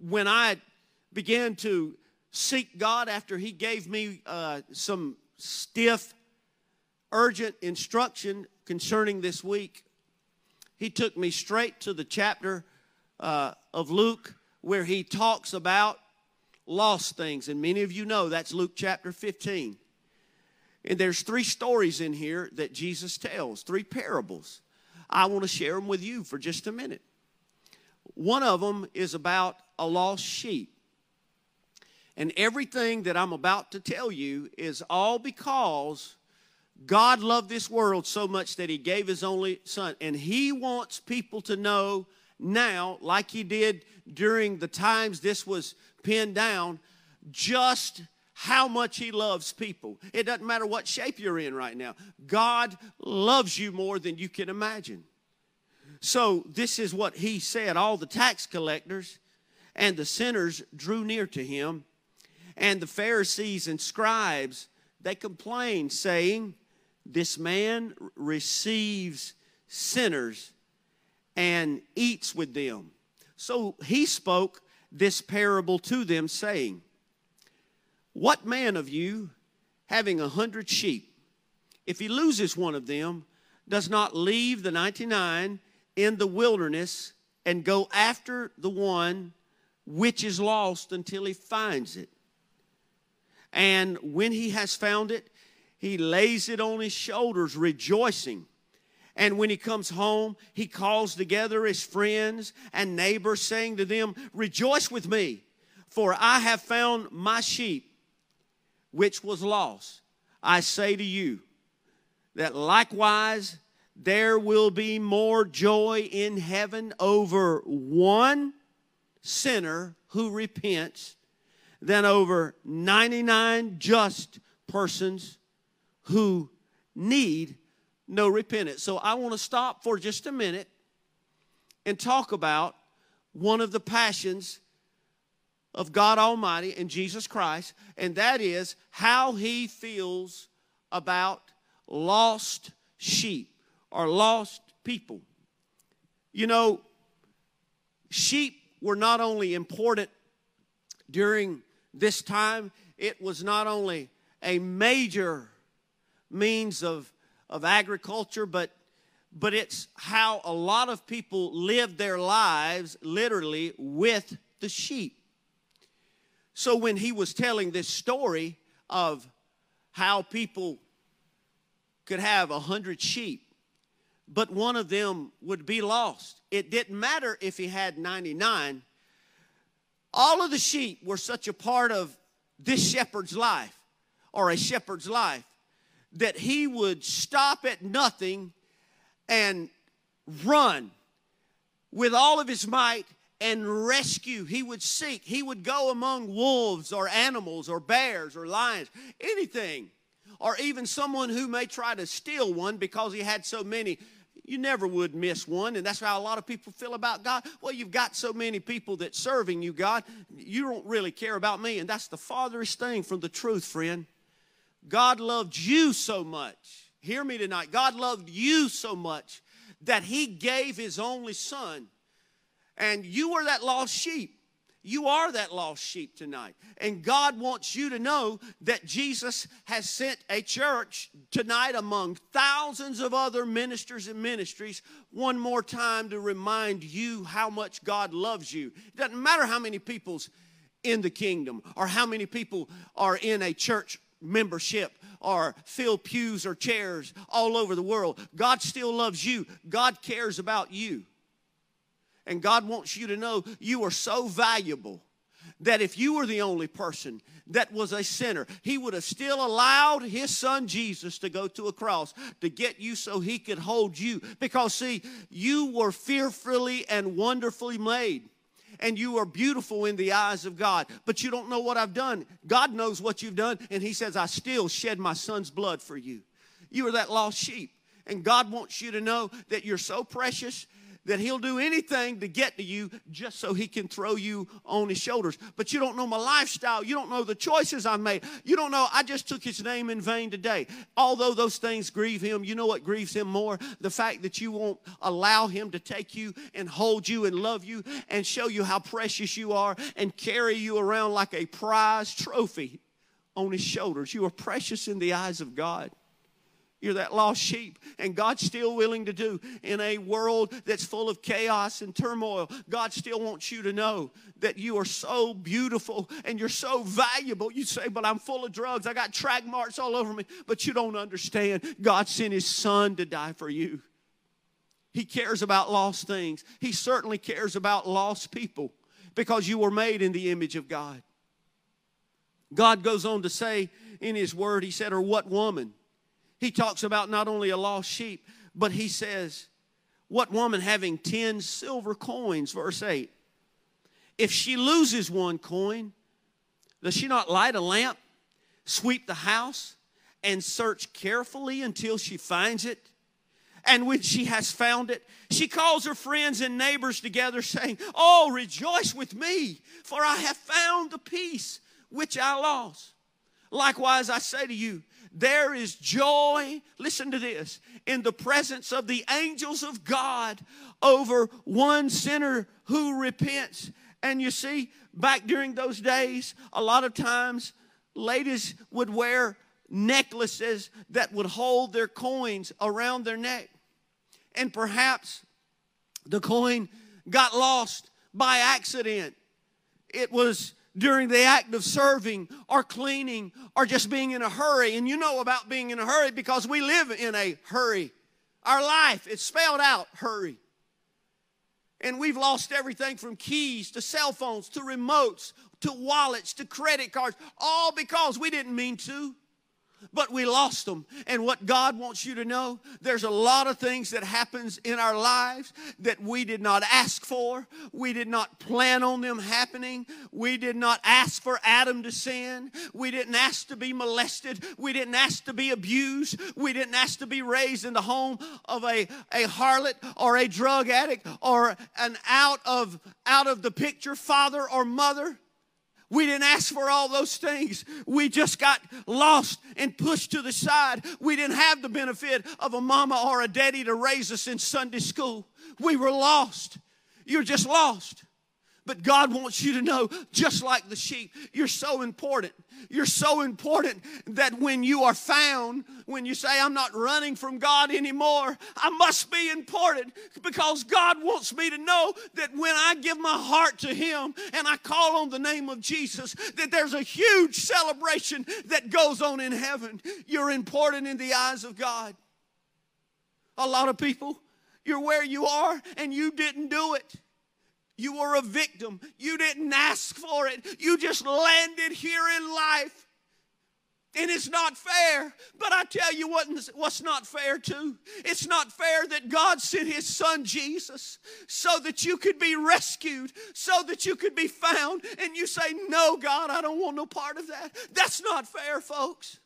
when I began to seek God after He gave me uh, some stiff, urgent instruction concerning this week, He took me straight to the chapter uh, of Luke where He talks about lost things. And many of you know that's Luke chapter 15. And there's three stories in here that Jesus tells, three parables. I want to share them with you for just a minute. One of them is about a lost sheep. And everything that I'm about to tell you is all because God loved this world so much that He gave His only Son. And He wants people to know now, like He did during the times this was pinned down, just how much He loves people. It doesn't matter what shape you're in right now, God loves you more than you can imagine. So, this is what He said all the tax collectors and the sinners drew near to Him, and the Pharisees and scribes they complained, saying, This man receives sinners and eats with them. So he spoke this parable to them, saying, What man of you, having a hundred sheep, if he loses one of them, does not leave the 99 in the wilderness and go after the one which is lost until he finds it? And when he has found it, he lays it on his shoulders, rejoicing. And when he comes home, he calls together his friends and neighbors, saying to them, Rejoice with me, for I have found my sheep, which was lost. I say to you that likewise there will be more joy in heaven over one sinner who repents than over 99 just persons who need no repentance. So I want to stop for just a minute and talk about one of the passions of God Almighty and Jesus Christ, and that is how he feels about lost sheep or lost people. You know, sheep were not only important during this time, it was not only a major means of of agriculture, but but it's how a lot of people lived their lives literally with the sheep. So when he was telling this story of how people could have a hundred sheep, but one of them would be lost. It didn't matter if he had 99. All of the sheep were such a part of this shepherd's life or a shepherd's life that he would stop at nothing and run with all of his might and rescue. He would seek. He would go among wolves or animals or bears or lions, anything. Or even someone who may try to steal one because he had so many. You never would miss one, and that's how a lot of people feel about God. Well, you've got so many people that serving you, God, you don't really care about me, and that's the farthest thing from the truth, friend. God loved you so much. Hear me tonight. God loved you so much that He gave His only Son. And you were that lost sheep. You are that lost sheep tonight. And God wants you to know that Jesus has sent a church tonight among thousands of other ministers and ministries one more time to remind you how much God loves you. It doesn't matter how many people's in the kingdom or how many people are in a church membership or fill pews or chairs all over the world. God still loves you. God cares about you. And God wants you to know you are so valuable that if you were the only person that was a sinner, He would have still allowed His Son Jesus to go to a cross to get you so He could hold you. Because, see, you were fearfully and wonderfully made and you are beautiful in the eyes of God, but you don't know what I've done. God knows what you've done, and He says, I still shed my son's blood for you. You are that lost sheep. And God wants you to know that you're so precious that he'll do anything to get to you just so he can throw you on his shoulders. But you don't know my lifestyle. You don't know the choices I made. You don't know I just took his name in vain today. Although those things grieve him, you know what grieves him more? The fact that you won't allow him to take you and hold you and love you and show you how precious you are and carry you around like a prize trophy on his shoulders. You are precious in the eyes of God. You're that lost sheep. And God's still willing to do in a world that's full of chaos and turmoil. God still wants you to know that you are so beautiful and you're so valuable. You say, but I'm full of drugs. I got track marks all over me. But you don't understand. God sent his son to die for you. He cares about lost things. He certainly cares about lost people because you were made in the image of God. God goes on to say in his word, he said, or what woman? He talks about not only a lost sheep, but he says, What woman having 10 silver coins, verse 8, if she loses one coin, does she not light a lamp, sweep the house, and search carefully until she finds it? And when she has found it, she calls her friends and neighbors together, saying, Oh, rejoice with me, for I have found the piece which I lost. Likewise, I say to you, there is joy, listen to this, in the presence of the angels of God over one sinner who repents. And you see, back during those days, a lot of times ladies would wear necklaces that would hold their coins around their neck. And perhaps the coin got lost by accident. It was during the act of serving or cleaning or just being in a hurry. And you know about being in a hurry because we live in a hurry. Our life, it's spelled out hurry. And we've lost everything from keys to cell phones to remotes to wallets to credit cards, all because we didn't mean to but we lost them. And what God wants you to know, there's a lot of things that happens in our lives that we did not ask for. We did not plan on them happening. We did not ask for Adam to sin. We didn't ask to be molested. We didn't ask to be abused. We didn't ask to be raised in the home of a, a harlot or a drug addict or an out of out of the picture father or mother. We didn't ask for all those things. We just got lost and pushed to the side. We didn't have the benefit of a mama or a daddy to raise us in Sunday school. We were lost. You're just lost. But God wants you to know, just like the sheep, you're so important. You're so important that when you are found, when you say, I'm not running from God anymore, I must be important because God wants me to know that when I give my heart to Him and I call on the name of Jesus, that there's a huge celebration that goes on in heaven. You're important in the eyes of God. A lot of people, you're where you are and you didn't do it. You were a victim. You didn't ask for it. You just landed here in life. And it's not fair. But I tell you what, what's not fair too? It's not fair that God sent His Son Jesus so that you could be rescued, so that you could be found. And you say, No, God, I don't want no part of that. That's not fair, folks.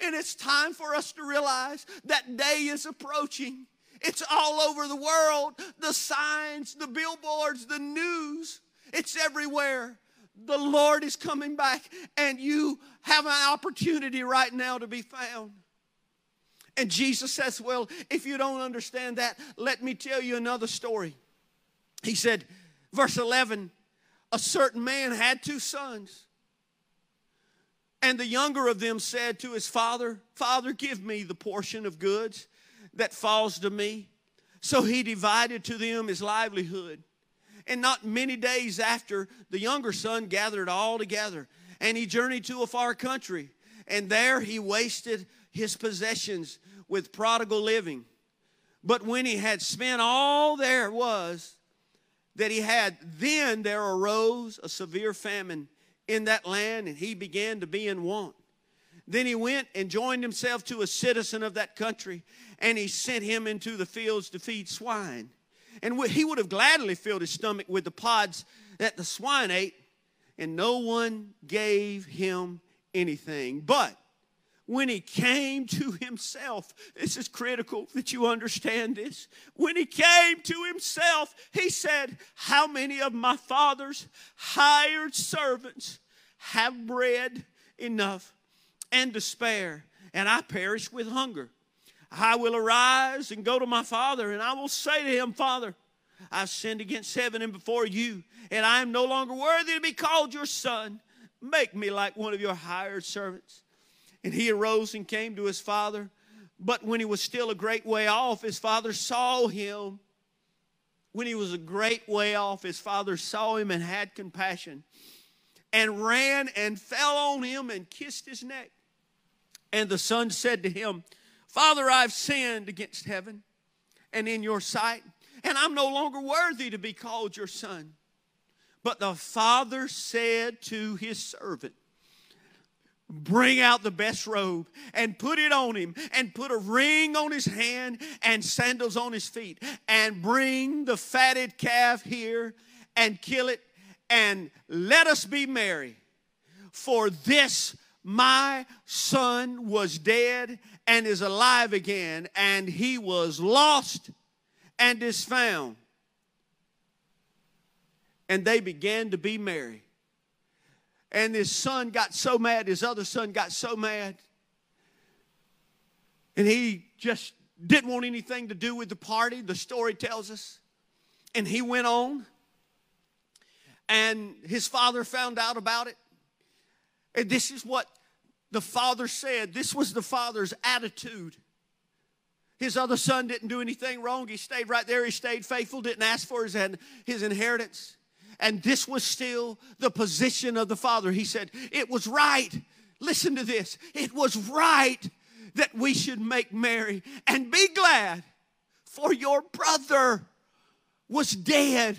And it's time for us to realize that day is approaching. It's all over the world. The signs, the billboards, the news, it's everywhere. The Lord is coming back, and you have an opportunity right now to be found. And Jesus says, Well, if you don't understand that, let me tell you another story. He said, verse 11, a certain man had two sons. And the younger of them said to his father, Father, give me the portion of goods that falls to me. So he divided to them his livelihood. And not many days after, the younger son gathered all together and he journeyed to a far country. And there he wasted his possessions with prodigal living. But when he had spent all there was that he had, then there arose a severe famine in that land, and he began to be in want. Then he went and joined himself to a citizen of that country, and he sent him into the fields to feed swine. And he would have gladly filled his stomach with the pods that the swine ate, and no one gave him anything. But when he came to himself, this is critical that you understand this. When he came to himself, he said, How many of my father's hired servants have bread enough and despair, and I perish with hunger? I will arise and go to my father, and I will say to him, Father, I've sinned against heaven and before you, and I am no longer worthy to be called your son. Make me like one of your hired servants. And he arose and came to his father. But when he was still a great way off, his father saw him. When he was a great way off, his father saw him and had compassion and ran and fell on him and kissed his neck. And the son said to him, Father, I've sinned against heaven and in your sight, and I'm no longer worthy to be called your son. But the father said to his servant, Bring out the best robe and put it on him, and put a ring on his hand and sandals on his feet, and bring the fatted calf here and kill it, and let us be merry. For this my son was dead and is alive again, and he was lost and is found. And they began to be merry. And his son got so mad, his other son got so mad. And he just didn't want anything to do with the party, the story tells us. And he went on. And his father found out about it. And this is what the father said. This was the father's attitude. His other son didn't do anything wrong. He stayed right there. He stayed faithful, didn't ask for his, his inheritance and this was still the position of the father. He said, It was right. Listen to this. It was right that we should make merry and be glad, for your brother was dead.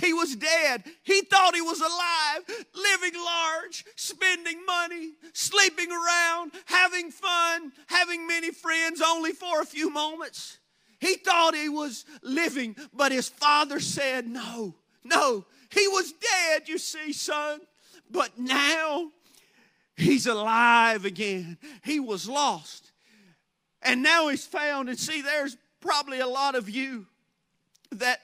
He was dead. He thought he was alive, living large, spending money, sleeping around, having fun, having many friends only for a few moments. He thought he was living, but his father said, No, no, he was dead, you see, son. But now he's alive again. He was lost. And now he's found. And see, there's probably a lot of you that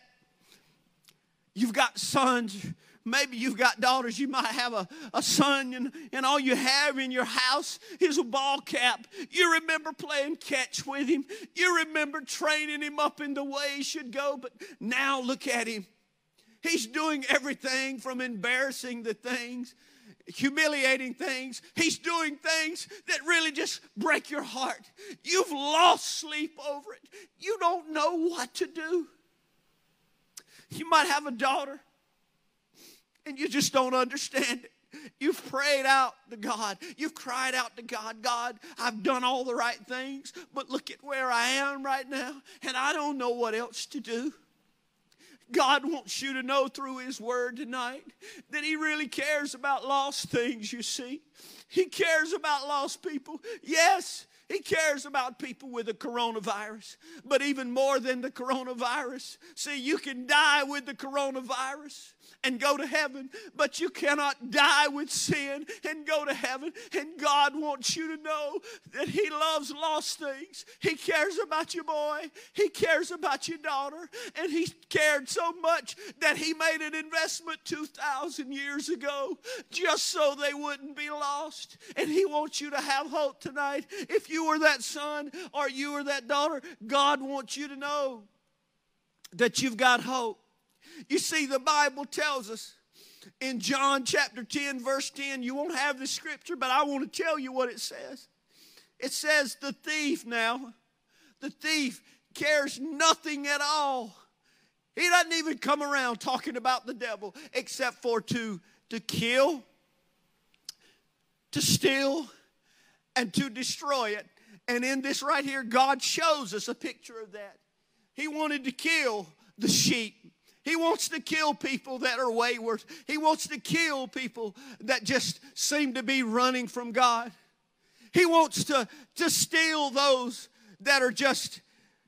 you've got sons. Maybe you've got daughters. You might have a, a son, and, and all you have in your house is a ball cap. You remember playing catch with him. You remember training him up in the way he should go. But now look at him. He's doing everything from embarrassing the things, humiliating things. He's doing things that really just break your heart. You've lost sleep over it. You don't know what to do. You might have a daughter and you just don't understand it. You've prayed out to God. You've cried out to God, God, I've done all the right things, but look at where I am right now, and I don't know what else to do. God wants you to know through His Word tonight that He really cares about lost things, you see. He cares about lost people. Yes, He cares about people with the coronavirus, but even more than the coronavirus. See, you can die with the coronavirus and go to heaven, but you cannot die with sin and go to heaven. And God wants you to know that He loves lost things. He cares about your boy, He cares about your daughter, and He cared so much that He made an investment 2,000 years ago just so they wouldn't be lost. And He wants you to have hope tonight. If you were that son or you were that daughter, God wants you to know that you've got hope. You see, the Bible tells us in John chapter 10, verse 10, you won't have the scripture, but I want to tell you what it says. It says, The thief now, the thief cares nothing at all. He doesn't even come around talking about the devil except for to, to kill, to steal, and to destroy it. And in this right here, God shows us a picture of that. He wanted to kill the sheep. He wants to kill people that are wayward. He wants to kill people that just seem to be running from God. He wants to, to steal those that are just,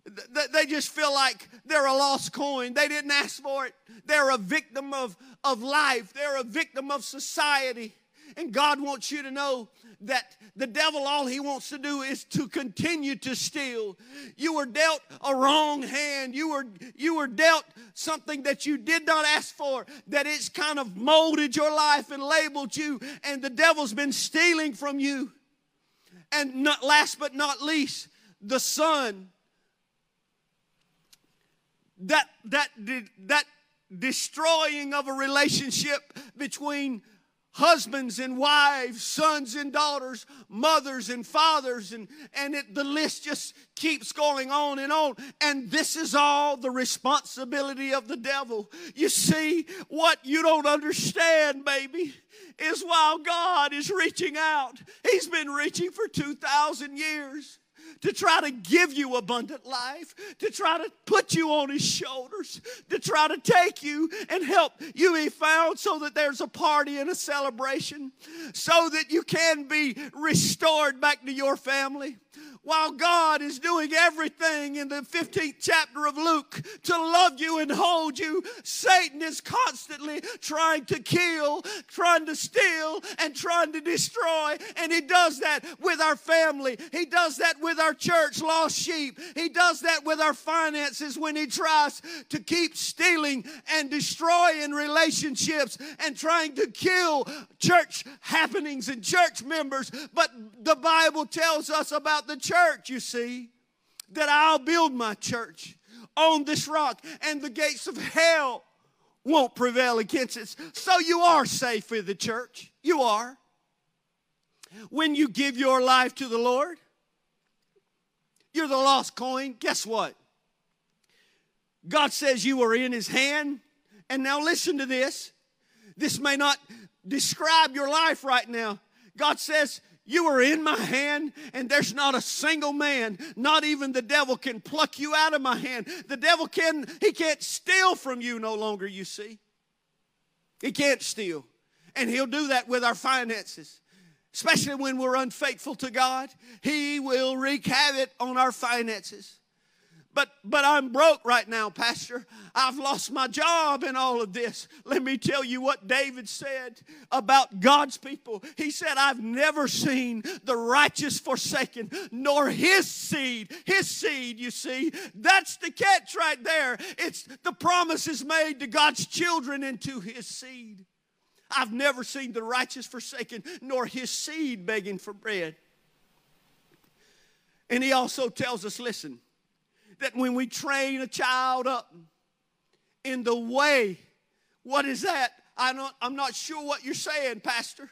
that they just feel like they're a lost coin. They didn't ask for it. They're a victim of, of life, they're a victim of society. And God wants you to know that the devil, all he wants to do is to continue to steal. You were dealt a wrong hand. You were, you were dealt something that you did not ask for, that it's kind of molded your life and labeled you, and the devil's been stealing from you. And not last but not least, the son. That that that destroying of a relationship between husbands and wives, sons and daughters, mothers and fathers, and, and it, the list just keeps going on and on. And this is all the responsibility of the devil. You see, what you don't understand, baby, is while God is reaching out, He's been reaching for 2,000 years to try to give you abundant life, to try to put you on his shoulders, to try to take you and help you be found so that there's a party and a celebration, so that you can be restored back to your family while God is doing everything in the 15th chapter of Luke to love you and hold you, Satan is constantly trying to kill, trying to steal, and trying to destroy. And he does that with our family. He does that with our church, lost sheep. He does that with our finances when he tries to keep stealing and destroying relationships and trying to kill church happenings and church members. But the Bible tells us about the church church, you see, that I'll build my church on this rock, and the gates of hell won't prevail against it. So you are safe with the church. You are. When you give your life to the Lord, you're the lost coin. Guess what? God says you are in His hand. And now listen to this. This may not describe your life right now. God says you are in my hand, and there's not a single man, not even the devil, can pluck you out of my hand. The devil can, he can't steal from you no longer, you see. He can't steal. And he'll do that with our finances. Especially when we're unfaithful to God, He will wreak havoc on our finances. But but I'm broke right now, Pastor. I've lost my job in all of this. Let me tell you what David said about God's people. He said, I've never seen the righteous forsaken, nor his seed. His seed, you see. That's the catch right there. It's the promise is made to God's children and to his seed. I've never seen the righteous forsaken, nor his seed begging for bread. And he also tells us, listen that when we train a child up in the way, what is that? I don't, I'm not sure what you're saying, Pastor.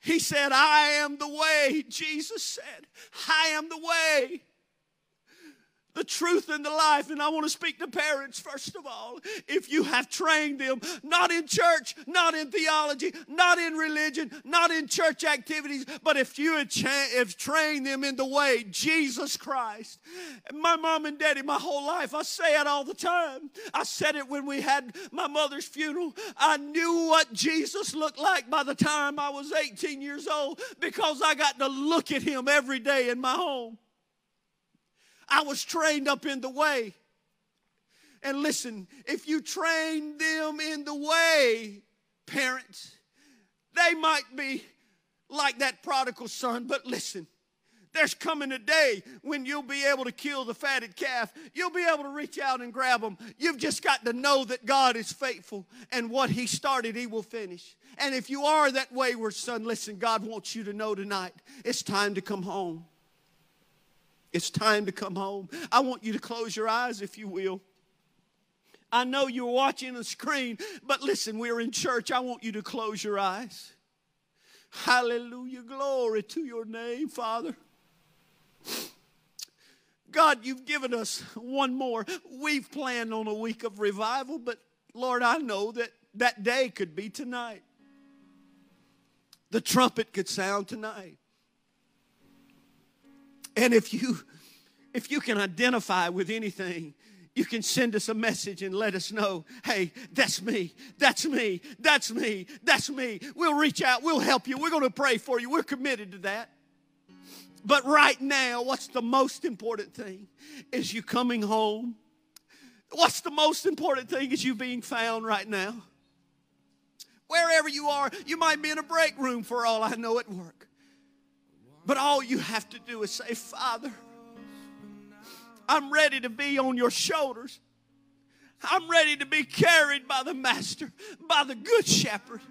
He said, I am the way. Jesus said, I am the way the truth and the life. And I want to speak to parents first of all. If you have trained them, not in church, not in theology, not in religion, not in church activities, but if you have, trained them in the way, Jesus Christ. My mom and daddy, my whole life, I say it all the time. I said it when we had my mother's funeral. I knew what Jesus looked like by the time I was 18 years old because I got to look at him every day in my home. I was trained up in the way. And listen, if you train them in the way, parents, they might be like that prodigal son, but listen, there's coming a day when you'll be able to kill the fatted calf. You'll be able to reach out and grab them. You've just got to know that God is faithful and what He started, He will finish. And if you are that wayward son, listen, God wants you to know tonight it's time to come home. It's time to come home. I want you to close your eyes, if you will. I know you're watching the screen, but listen, we're in church. I want you to close your eyes. Hallelujah. Glory to your name, Father. God, you've given us one more. We've planned on a week of revival, but Lord, I know that that day could be tonight. The trumpet could sound tonight. And if you if you can identify with anything, you can send us a message and let us know, hey, that's me, that's me, that's me, that's me. We'll reach out, we'll help you, we're going to pray for you, we're committed to that. But right now, what's the most important thing is you coming home. What's the most important thing is you being found right now. Wherever you are, you might be in a break room for all I know at work. But all you have to do is say, Father, I'm ready to be on your shoulders. I'm ready to be carried by the Master, by the Good Shepherd.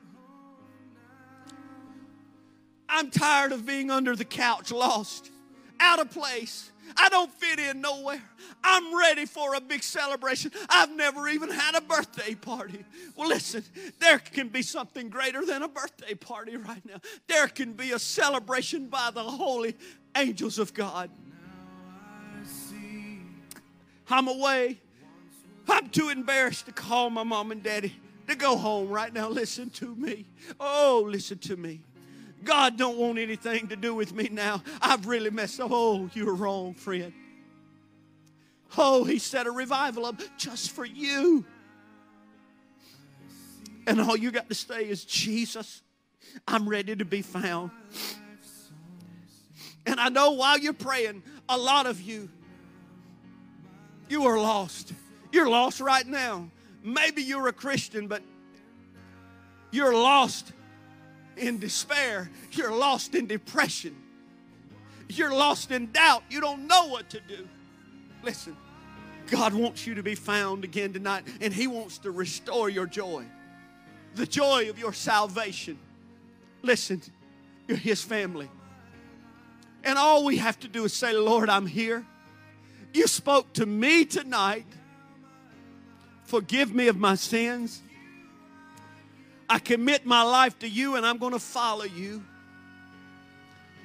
I'm tired of being under the couch, lost, out of place. I don't fit in nowhere. I'm ready for a big celebration. I've never even had a birthday party. Well, listen, there can be something greater than a birthday party right now. There can be a celebration by the holy angels of God. I'm away. I'm too embarrassed to call my mom and daddy to go home right now. Listen to me. Oh, listen to me. God don't want anything to do with me now. I've really messed up. Oh, you're wrong, friend. Oh, he set a revival up just for you. And all you got to say is, Jesus, I'm ready to be found. And I know while you're praying, a lot of you, you are lost. You're lost right now. Maybe you're a Christian, but you're lost in despair. You're lost in depression. You're lost in doubt. You don't know what to do. Listen, God wants you to be found again tonight, and He wants to restore your joy, the joy of your salvation. Listen, you're His family. And all we have to do is say, Lord, I'm here. You spoke to me tonight. Forgive me of my sins. I commit my life to you and I'm going to follow you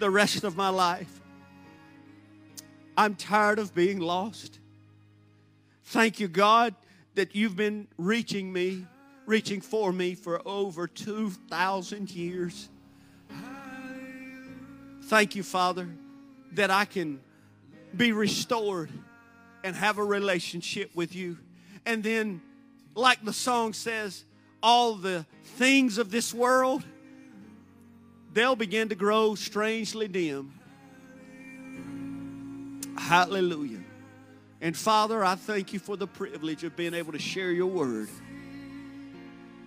the rest of my life. I'm tired of being lost. Thank you, God, that you've been reaching me, reaching for me for over 2,000 years. Thank you, Father, that I can be restored and have a relationship with you. And then, like the song says, all the things of this world, they'll begin to grow strangely dim. Hallelujah. And Father, I thank you for the privilege of being able to share your word.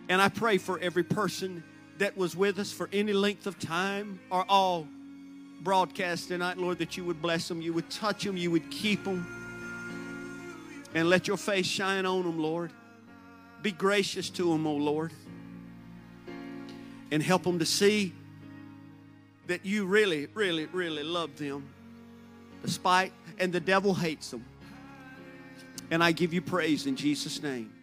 And I pray for every person that was with us for any length of time or all broadcast tonight, Lord, that you would bless them, you would touch them, you would keep them, and let your face shine on them, Lord. Be gracious to them, oh Lord, and help them to see that you really, really, really love them, despite, and the devil hates them. And I give you praise in Jesus' name.